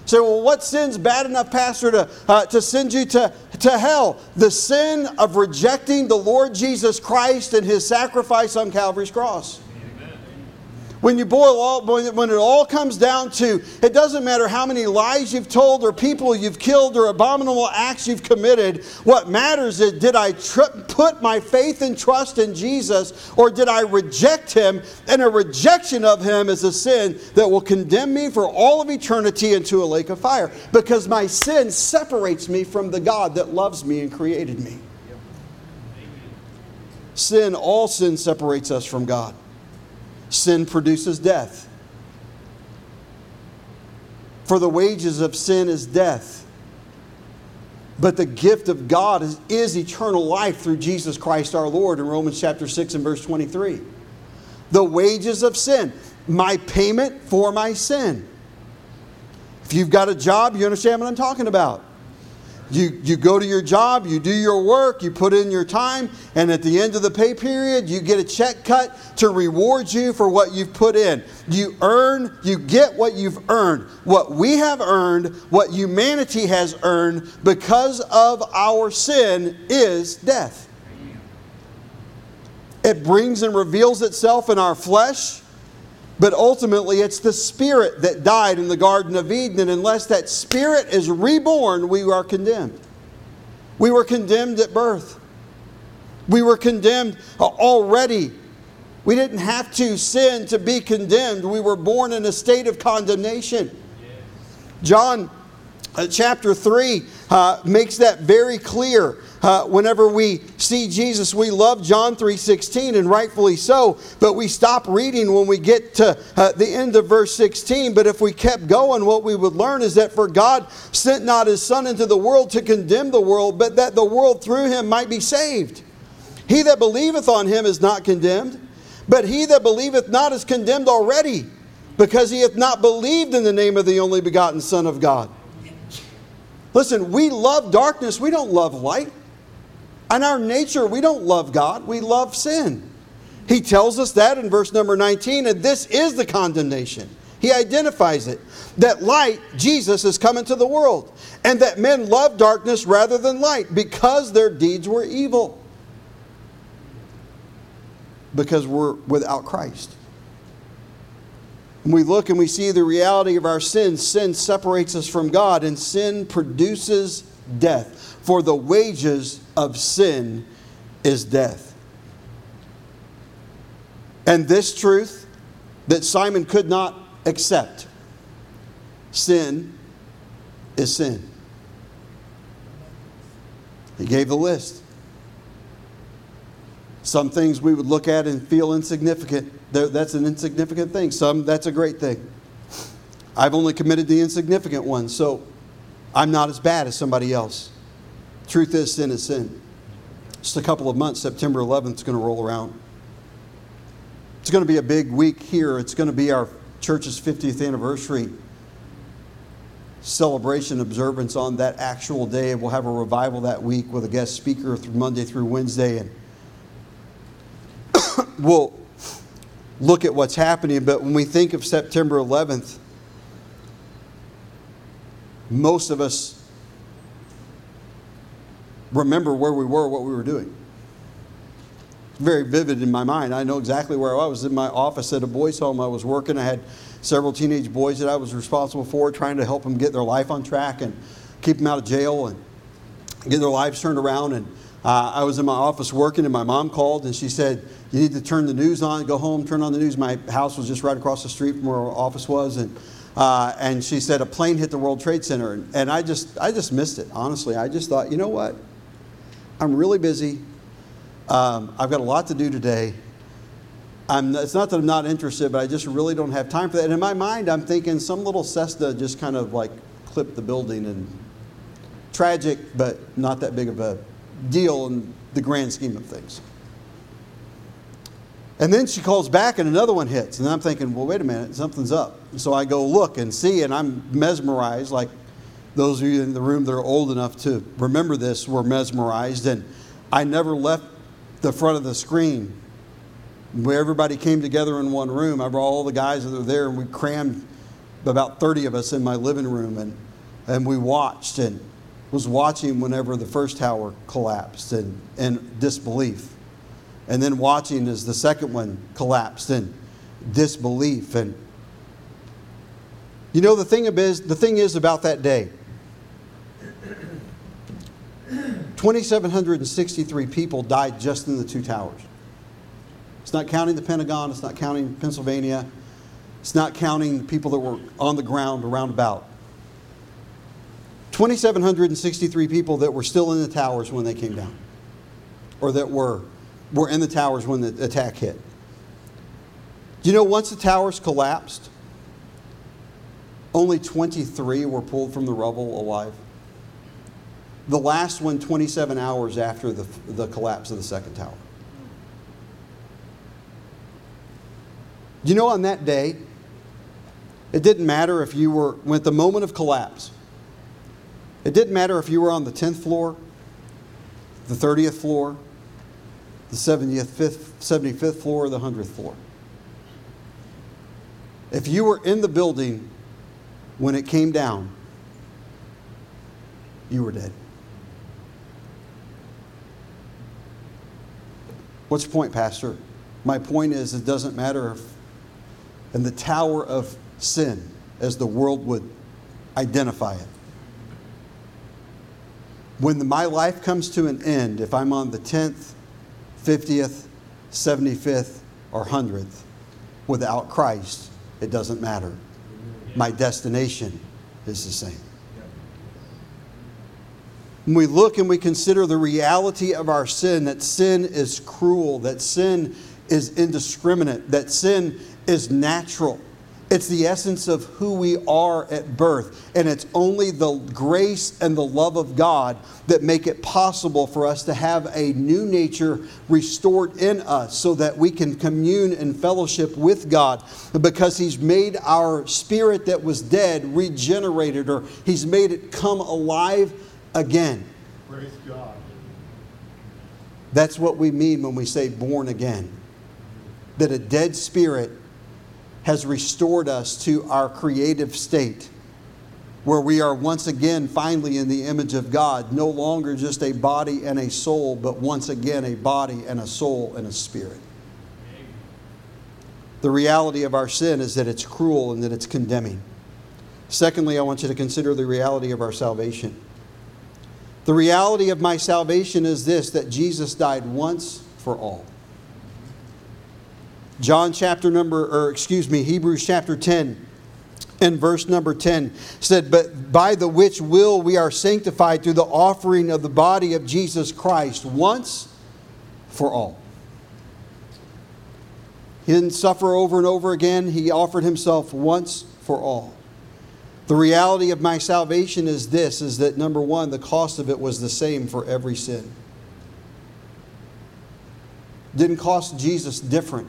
Say, well, what sin's bad enough, Pastor, to, uh, to send you to, to hell? The sin of rejecting the Lord Jesus Christ and his sacrifice on Calvary's cross. When you boil all, when it all comes down to, it doesn't matter how many lies you've told or people you've killed or abominable acts you've committed. What matters is, did I put my faith and trust in Jesus or did I reject him? And a rejection of him is a sin that will condemn me for all of eternity into a lake of fire because my sin separates me from the God that loves me and created me. Sin, all sin separates us from God. Sin produces death. For the wages of sin is death. But the gift of God is, is, eternal life through Jesus Christ our Lord in Romans chapter 6 and verse 23. The wages of sin, my payment for my sin. If you've got a job, you understand what I'm talking about. You, you go to your job, you do your work, you put in your time, and at the end of the pay period, you get a check cut to reward you for what you've put in. You earn, you get what you've earned. What we have earned, what humanity has earned because of our sin is death. It brings and reveals itself in our flesh. But ultimately, it's the spirit that died in the Garden of Eden, and unless that spirit is reborn, we are condemned. We were condemned at birth. We were condemned already. We didn't have to sin to be condemned. We were born in a state of condemnation. John uh, chapter 3 uh, makes that very clear. Uh, whenever we see Jesus, we love John 3:16, and rightfully so. But we stop reading when we get to uh, the end of verse 16. But if we kept going, what we would learn is that for God sent not His Son into the world to condemn the world, but that the world through Him might be saved. He that believeth on Him is not condemned, but he that believeth not is condemned already, because he hath not believed in the name of the only begotten Son of God. Listen, we love darkness, we don't love light. In our nature, we don't love God, we love sin. He tells us that in verse number 19, and this is the condemnation. He identifies it that light, Jesus, is come into the world, and that men love darkness rather than light because their deeds were evil. Because we're without Christ. When we look and we see the reality of our sin, sin separates us from God, and sin produces death. For the wages of sin is death. And this truth that Simon could not accept sin is sin. He gave the list. Some things we would look at and feel insignificant. That's an insignificant thing. Some, that's a great thing. I've only committed the insignificant ones, so I'm not as bad as somebody else. Truth is, sin is sin. Just a couple of months, September 11th is going to roll around. It's going to be a big week here. It's going to be our church's 50th anniversary celebration observance on that actual day. We'll have a revival that week with a guest speaker through Monday through Wednesday. And we'll look at what's happening, but when we think of September 11th, most of us remember where we were, what we were doing. Very vivid in my mind. I know exactly where I was. In my office at a boys' home. I was working. I had several teenage boys that I was responsible for, trying to help them get their life on track and keep them out of jail and get their lives turned around. And uh, I was in my office working, and my mom called and she said, you need to turn the news on, go home, turn on the news. My house was just right across the street from where our office was. And, uh, and she said, a plane hit the World Trade Center. And, and I, just, I just missed it, honestly. I just thought, you know what? I'm really busy. Um, I've got a lot to do today. I'm, it's not that I'm not interested, but I just really don't have time for that. And in my mind, I'm thinking some little Cessna just kind of like clipped the building and tragic, but not that big of a deal in the grand scheme of things. And then she calls back and another one hits. And I'm thinking, well, wait a minute, something's up. So I go look and see, and I'm mesmerized, like those of you in the room that are old enough to remember this were mesmerized. And I never left the front of the screen where everybody came together in one room. I brought all the guys that were there, and we crammed about 30 of us in my living room, and, and we watched and was watching whenever the first tower collapsed and in disbelief and then watching as the second one collapsed in disbelief. And you know the thing is the thing is about that day. 2,763 people died just in the two towers. It's not counting the Pentagon, it's not counting Pennsylvania, it's not counting people that were on the ground around about. 2,763 people that were still in the towers when they came down, or that were were in the towers when the attack hit. You know once the towers collapsed, only 23 were pulled from the rubble alive? The last one 27 hours after the, the collapse of the second tower. You know on that day, it didn't matter if you were, at the moment of collapse, it didn't matter if you were on the 10th floor, the 30th floor, the 75th, 75th floor or the 100th floor. If you were in the building when it came down, you were dead. What's your point, Pastor? My point is, it doesn't matter if and the tower of sin, as the world would identify it. When the, my life comes to an end, if I'm on the 10th, 50th, 75th, or 100th, without Christ, it doesn't matter. My destination is the same. When we look and we consider the reality of our sin, that sin is cruel, that sin is indiscriminate, that sin is natural, it's the essence of who we are at birth. And it's only the grace and the love of God that make it possible for us to have a new nature restored in us so that we can commune and fellowship with God because He's made our spirit that was dead regenerated or He's made it come alive again. Praise God. That's what we mean when we say born again. That a dead spirit has restored us to our creative state, where we are once again finally in the image of God, no longer just a body and a soul, but once again a body and a soul and a spirit. The reality of our sin is that it's cruel and that it's condemning. Secondly, I want you to consider the reality of our salvation. The reality of my salvation is this that Jesus died once for all. John chapter number, or excuse me, Hebrews chapter 10 and verse number 10 said, But by the which will we are sanctified through the offering of the body of Jesus Christ once for all. He didn't suffer over and over again, He offered Himself once for all. The reality of my salvation is this is that number one, the cost of it was the same for every sin. Didn't cost Jesus different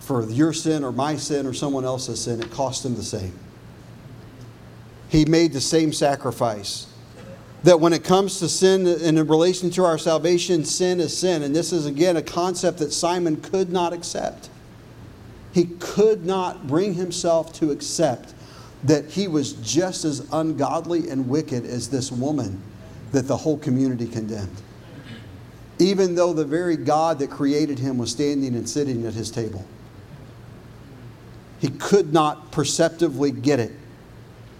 for your sin or my sin or someone else's sin, it cost him the same. He made the same sacrifice. That when it comes to sin and in relation to our salvation, sin is sin. And this is again a concept that Simon could not accept. He could not bring himself to accept that he was just as ungodly and wicked as this woman that the whole community condemned. Even though the very God that created him was standing and sitting at his table. He could not perceptively get it.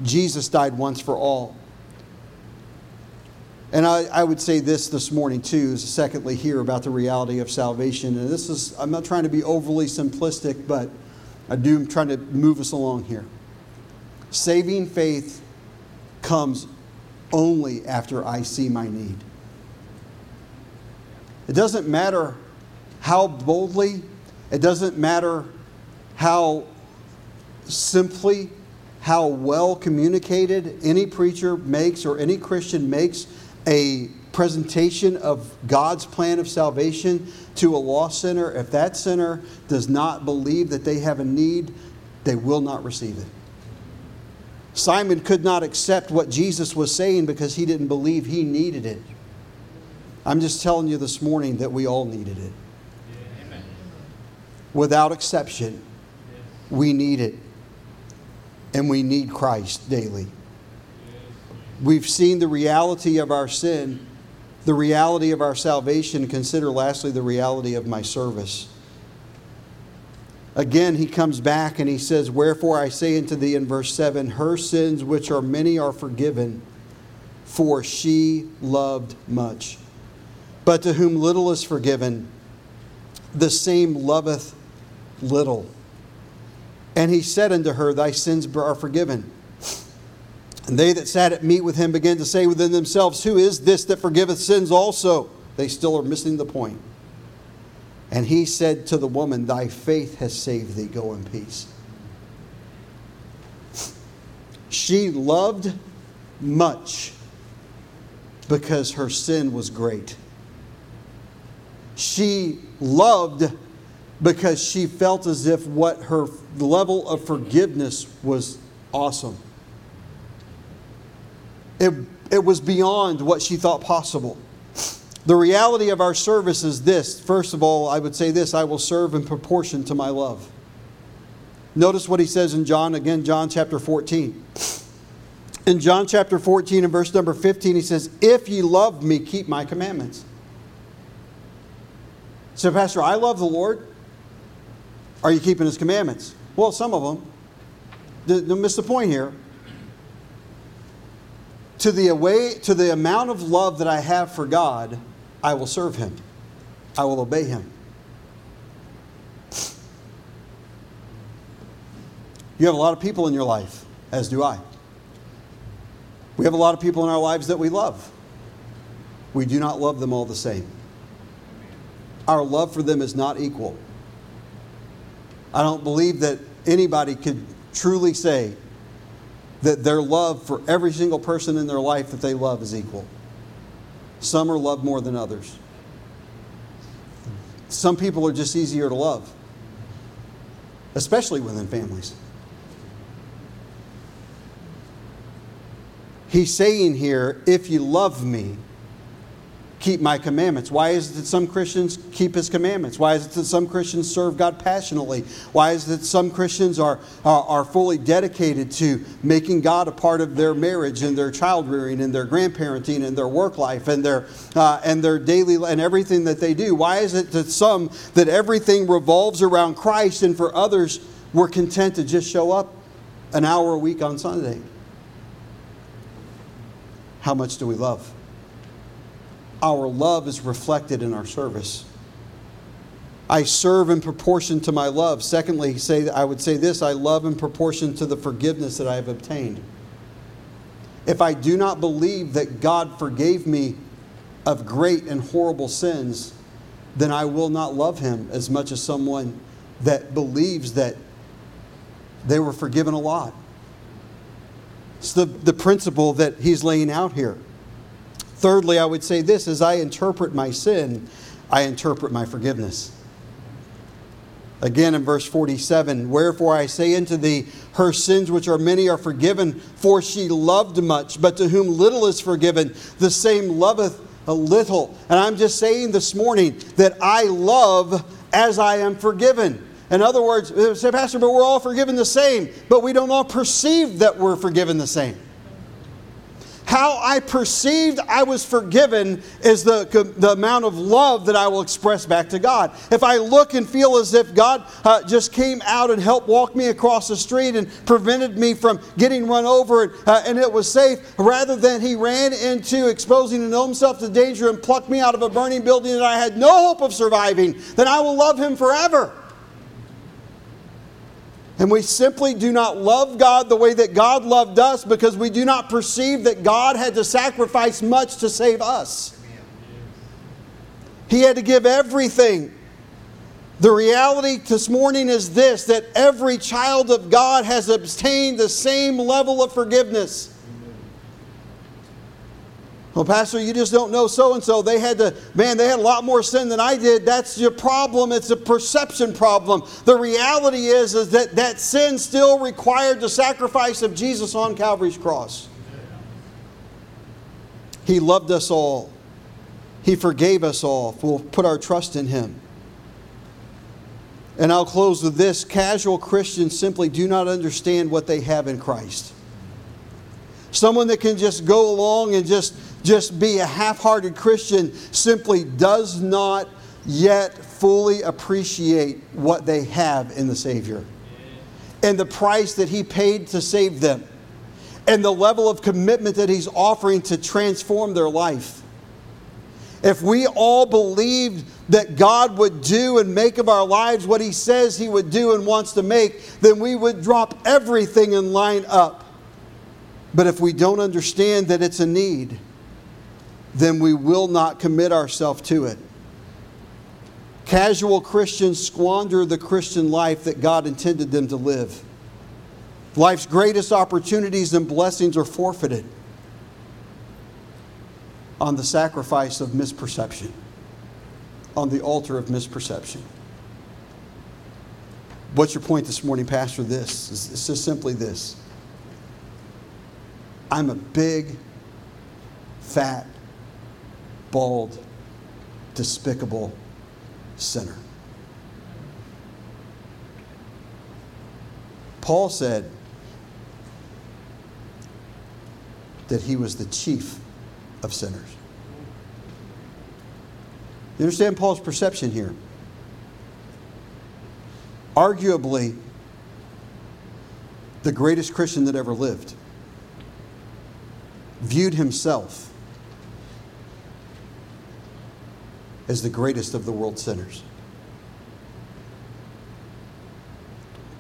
Jesus died once for all. And I, I, would say this this morning too, is secondly here about the reality of salvation. And this is, I'm not trying to be overly simplistic, but I do, I'm trying to move us along here. Saving faith comes only after I see my need. It doesn't matter how boldly, it doesn't matter how simply how well communicated any preacher makes or any Christian makes a presentation of God's plan of salvation to a lost sinner, if that sinner does not believe that they have a need, they will not receive it. Simon could not accept what Jesus was saying because he didn't believe he needed it. I'm just telling you this morning that we all needed it. Without exception, we need it and we need Christ daily. We've seen the reality of our sin, the reality of our salvation. Consider lastly the reality of my service. Again, he comes back and he says, Wherefore I say unto thee in verse 7 Her sins, which are many, are forgiven, for she loved much. But to whom little is forgiven, the same loveth little. And he said unto her, Thy sins are forgiven. And they that sat at meat with him began to say within themselves, Who is this that forgiveth sins also? They still are missing the point. And he said to the woman, Thy faith has saved thee. Go in peace. She loved much because her sin was great. She loved because she felt as if what her level of forgiveness was awesome. It, it was beyond what she thought possible. The reality of our service is this. First of all, I would say this I will serve in proportion to my love. Notice what he says in John, again, John chapter 14. In John chapter 14 and verse number 15, he says, If ye love me, keep my commandments. So, Pastor, I love the Lord. Are you keeping his commandments? Well, some of them. Don't miss the point here. To the, away, to the amount of love that I have for God, I will serve him. I will obey him. You have a lot of people in your life, as do I. We have a lot of people in our lives that we love. We do not love them all the same. Our love for them is not equal. I don't believe that anybody could truly say that their love for every single person in their life that they love is equal. Some are loved more than others. Some people are just easier to love, especially within families. He's saying here, if you love me, keep my commandments. Why is it that some Christians keep his commandments? Why is it that some Christians serve God passionately? Why is it that some Christians are, are, are fully dedicated to making God a part of their marriage and their child rearing and their grandparenting and their work life and their, uh, and their daily and everything that they do? Why is it that some that everything revolves around Christ and for others we're content to just show up an hour a week on Sunday? How much do we love? Our love is reflected in our service. I serve in proportion to my love. Secondly, say I would say this, I love in proportion to the forgiveness that I have obtained. If I do not believe that God forgave me of great and horrible sins, then I will not love him as much as someone that believes that they were forgiven a lot. It's the, the principle that he's laying out here. Thirdly, I would say this as I interpret my sin, I interpret my forgiveness. Again in verse 47, wherefore I say unto thee, her sins which are many are forgiven, for she loved much, but to whom little is forgiven, the same loveth a little. And I'm just saying this morning that I love as I am forgiven. In other words, say, Pastor, but we're all forgiven the same, but we don't all perceive that we're forgiven the same how I perceived I was forgiven is the, the amount of love that I will express back to God. If I look and feel as if God uh, just came out and helped walk me across the street and prevented me from getting run over and, uh, and it was safe, rather than He ran into exposing himself to danger and plucked me out of a burning building that I had no hope of surviving, then I will love Him forever. And we simply do not love God the way that God loved us because we do not perceive that God had to sacrifice much to save us. He had to give everything. The reality this morning is this that every child of God has obtained the same level of forgiveness. Well, Pastor, you just don't know so and so. They had to, man, they had a lot more sin than I did. That's your problem. It's a perception problem. The reality is, is that that sin still required the sacrifice of Jesus on Calvary's cross. He loved us all, He forgave us all. We'll put our trust in Him. And I'll close with this casual Christians simply do not understand what they have in Christ. Someone that can just go along and just just be a half hearted Christian simply does not yet fully appreciate what they have in the Savior and the price that He paid to save them and the level of commitment that He's offering to transform their life. If we all believed that God would do and make of our lives what He says He would do and wants to make, then we would drop everything and line up. But if we don't understand that it's a need, then we will not commit ourselves to it. Casual Christians squander the Christian life that God intended them to live. Life's greatest opportunities and blessings are forfeited on the sacrifice of misperception, on the altar of misperception. What's your point this morning, Pastor? This. is just simply this. I'm a big, fat bald, despicable sinner. Paul said that he was the chief of sinners. You understand Paul's perception here? arguably the greatest Christian that ever lived, viewed himself as the greatest of the world's sinners.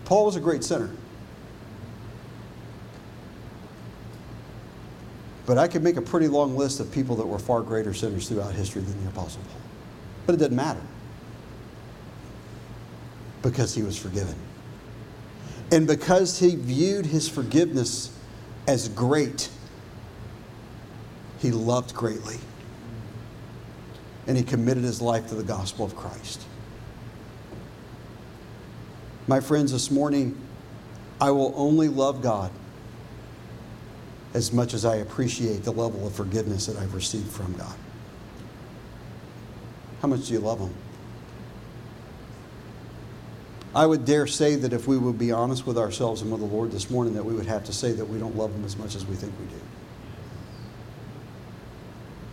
Paul was a great sinner. But I could make a pretty long list of people that were far greater sinners throughout history than the Apostle Paul. But it didn't matter because he was forgiven. And because he viewed his forgiveness as great, he loved greatly. And he committed his life to the gospel of Christ. My friends, this morning, I will only love God as much as I appreciate the level of forgiveness that I've received from God. How much do you love Him? I would dare say that if we would be honest with ourselves and with the Lord this morning, that we would have to say that we don't love Him as much as we think we do.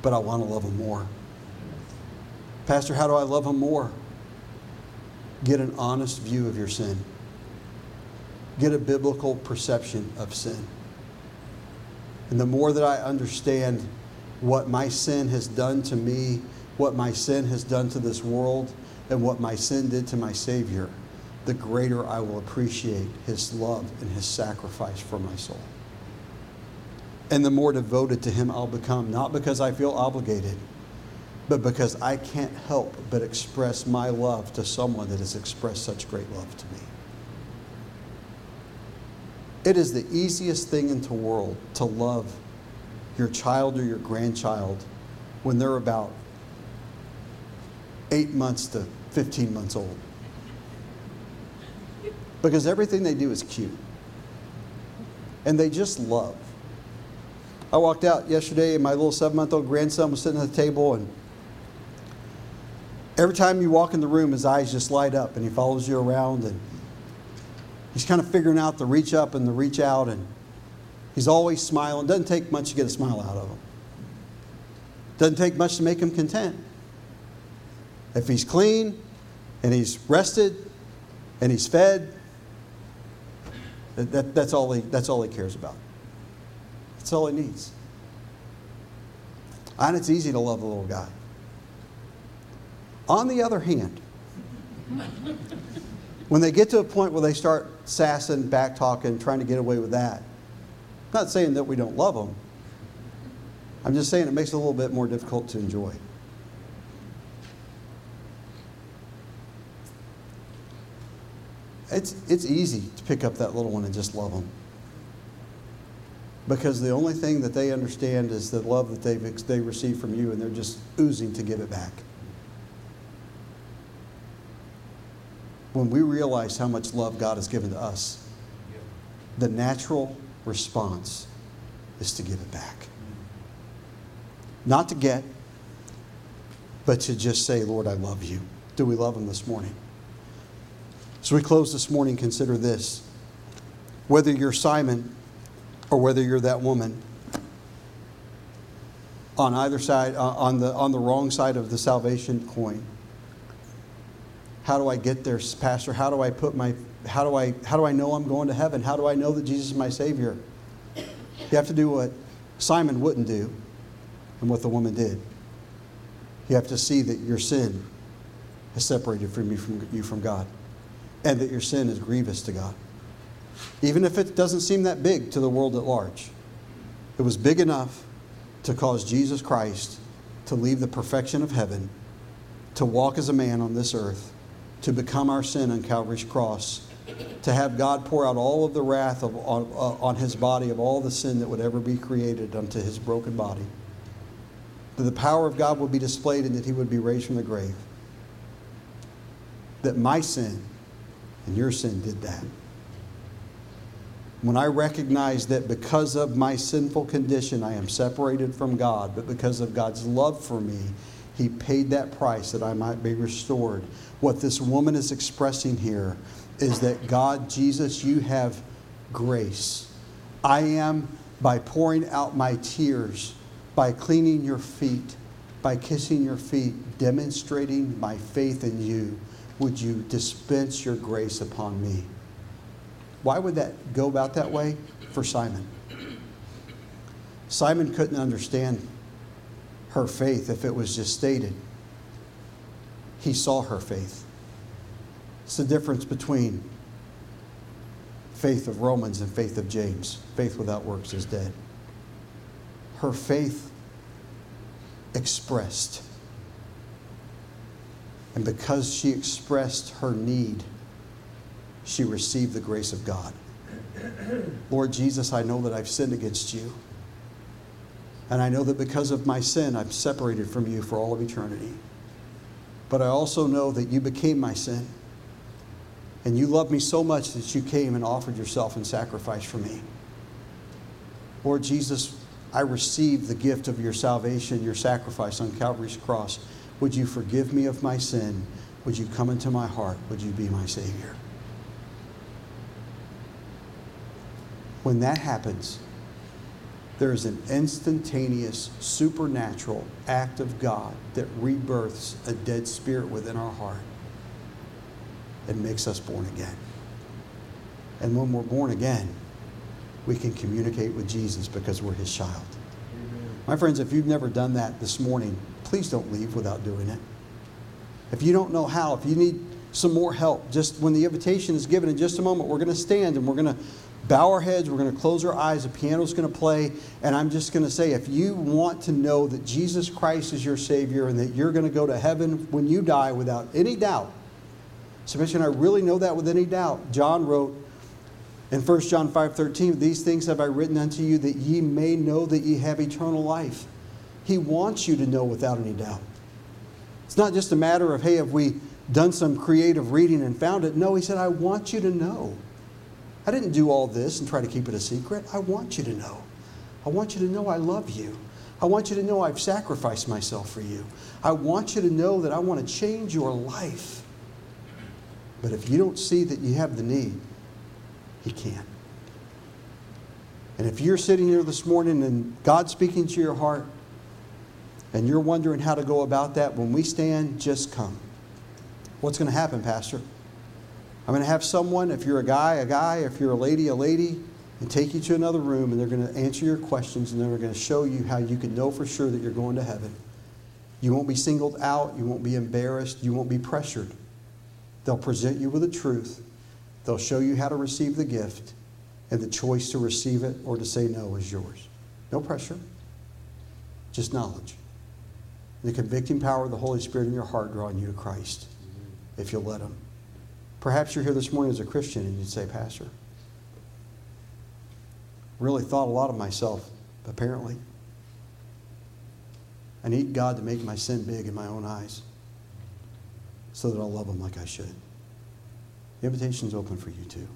But I want to love Him more. Pastor, how do I love Him more? Get an honest view of your sin, get a biblical perception of sin. And the more that I understand what my sin has done to me, what my sin has done to this world, and what my sin did to my Savior, the greater I will appreciate His love and His sacrifice for my soul. And the more devoted to Him I'll become, not because I feel obligated, but because I can't help but express my love to someone that has expressed such great love to me. It is the easiest thing in the world to love your child or your grandchild when they're about eight months to 15 months old. Because everything they do is cute. And they just love. I walked out yesterday and my little seven month old grandson was sitting at the table and every time you walk in the room his eyes just light up and he follows you around and he's kind of figuring out the reach up and the reach out, and he's always smiling. Doesn't take much to get a smile out of him. Doesn't take much to make him content. If he's clean and he's rested and he's fed, that, that's, all he, that's all he cares about. That's all he needs. And it's easy to love the little guy. On the other hand, when they get to a point where they start sassing, back talking, trying to get away with that, I'm not saying that we don't love them. I'm just saying it makes it a little bit more difficult to enjoy. It's, it's easy to pick up that little one and just love them. Because the only thing that they understand is the love that they've they receive from you, and they're just oozing to give it back. When we realize how much love God has given to us, the natural response is to give it back. Not to get, but to just say, Lord, I love you. Do we love Him this morning? So we close this morning, consider this. Whether you're Simon or whether you're that woman, on either side, uh, on, the, on the wrong side of the salvation coin, how do I get there, Pastor? How do I put my how do I how do I know I'm going to heaven? How do I know that Jesus is my Savior? You have to do what Simon wouldn't do and what the woman did. You have to see that your sin has separated from you from you from God. And that your sin is grievous to God. Even if it doesn't seem that big to the world at large. It was big enough to cause Jesus Christ to leave the perfection of heaven, to walk as a man on this earth, to become our sin on Calvary's cross, to have God pour out all of the wrath of, on, uh, on his body of all the sin that would ever be created unto his broken body. That the power of God would be displayed and that he would be raised from the grave. That my sin and your sin did that. When I recognize that because of my sinful condition I am separated from God, but because of God's love for me, he paid that price that I might be restored what this woman is expressing here is that God, Jesus, you have grace. I am, by pouring out my tears, by cleaning your feet, by kissing your feet, demonstrating my faith in you, would you dispense your grace upon me? Why would that go about that way? For Simon. Simon couldn't understand her faith if it was just stated. He saw her faith. It's the difference between faith of Romans and faith of James. Faith without works is dead. Her faith expressed. And because she expressed her need, she received the grace of God. Lord Jesus, I know that I've sinned against you. And I know that because of my sin, I'm separated from you for all of eternity. But I also know that you became my sin. And you loved me so much that you came and offered yourself in sacrifice for me. Lord Jesus, I receive the gift of your salvation, your sacrifice on Calvary's cross. Would you forgive me of my sin? Would you come into my heart? Would you be my Savior? When that happens, there is an instantaneous, supernatural act of God that rebirths a dead spirit within our heart and makes us born again. And when we're born again, we can communicate with Jesus because we're his child. Amen. My friends, if you've never done that this morning, please don't leave without doing it. If you don't know how, if you need some more help, just when the invitation is given in just a moment, we're going to stand and we're going to bow our heads, we're going to close our eyes, the piano's going to play, and I'm just going to say if you want to know that Jesus Christ is your Savior and that you're going to go to heaven when you die without any doubt, submission, I really know that with any doubt. John wrote in 1 John 5:13, "These things have I written unto you that ye may know that ye have eternal life." He wants you to know without any doubt. It's not just a matter of, hey, have we done some creative reading and found it? No, he said, I want you to know. I didn't do all this and try to keep it a secret. I want you to know. I want you to know I love you. I want you to know I've sacrificed myself for you. I want you to know that I want to change your life. But if you don't see that you have the need, He can't. And if you're sitting here this morning and God's speaking to your heart and you're wondering how to go about that, when we stand, just come. What's going to happen, Pastor? I'm going to have someone, if you're a guy, a guy, if you're a lady, a lady, and take you to another room and they're going to answer your questions and they're going to show you how you can know for sure that you're going to heaven. You won't be singled out, you won't be embarrassed, you won't be pressured. They'll present you with the truth, they'll show you how to receive the gift, and the choice to receive it or to say no is yours. No pressure, just knowledge. The convicting power of the Holy Spirit in your heart drawing you to Christ, if you'll let Him. Perhaps you're here this morning as a Christian and you'd say, Pastor, really thought a lot of myself, apparently. I need God to make my sin big in my own eyes so that I'll love Him like I should. The invitation's open for you too.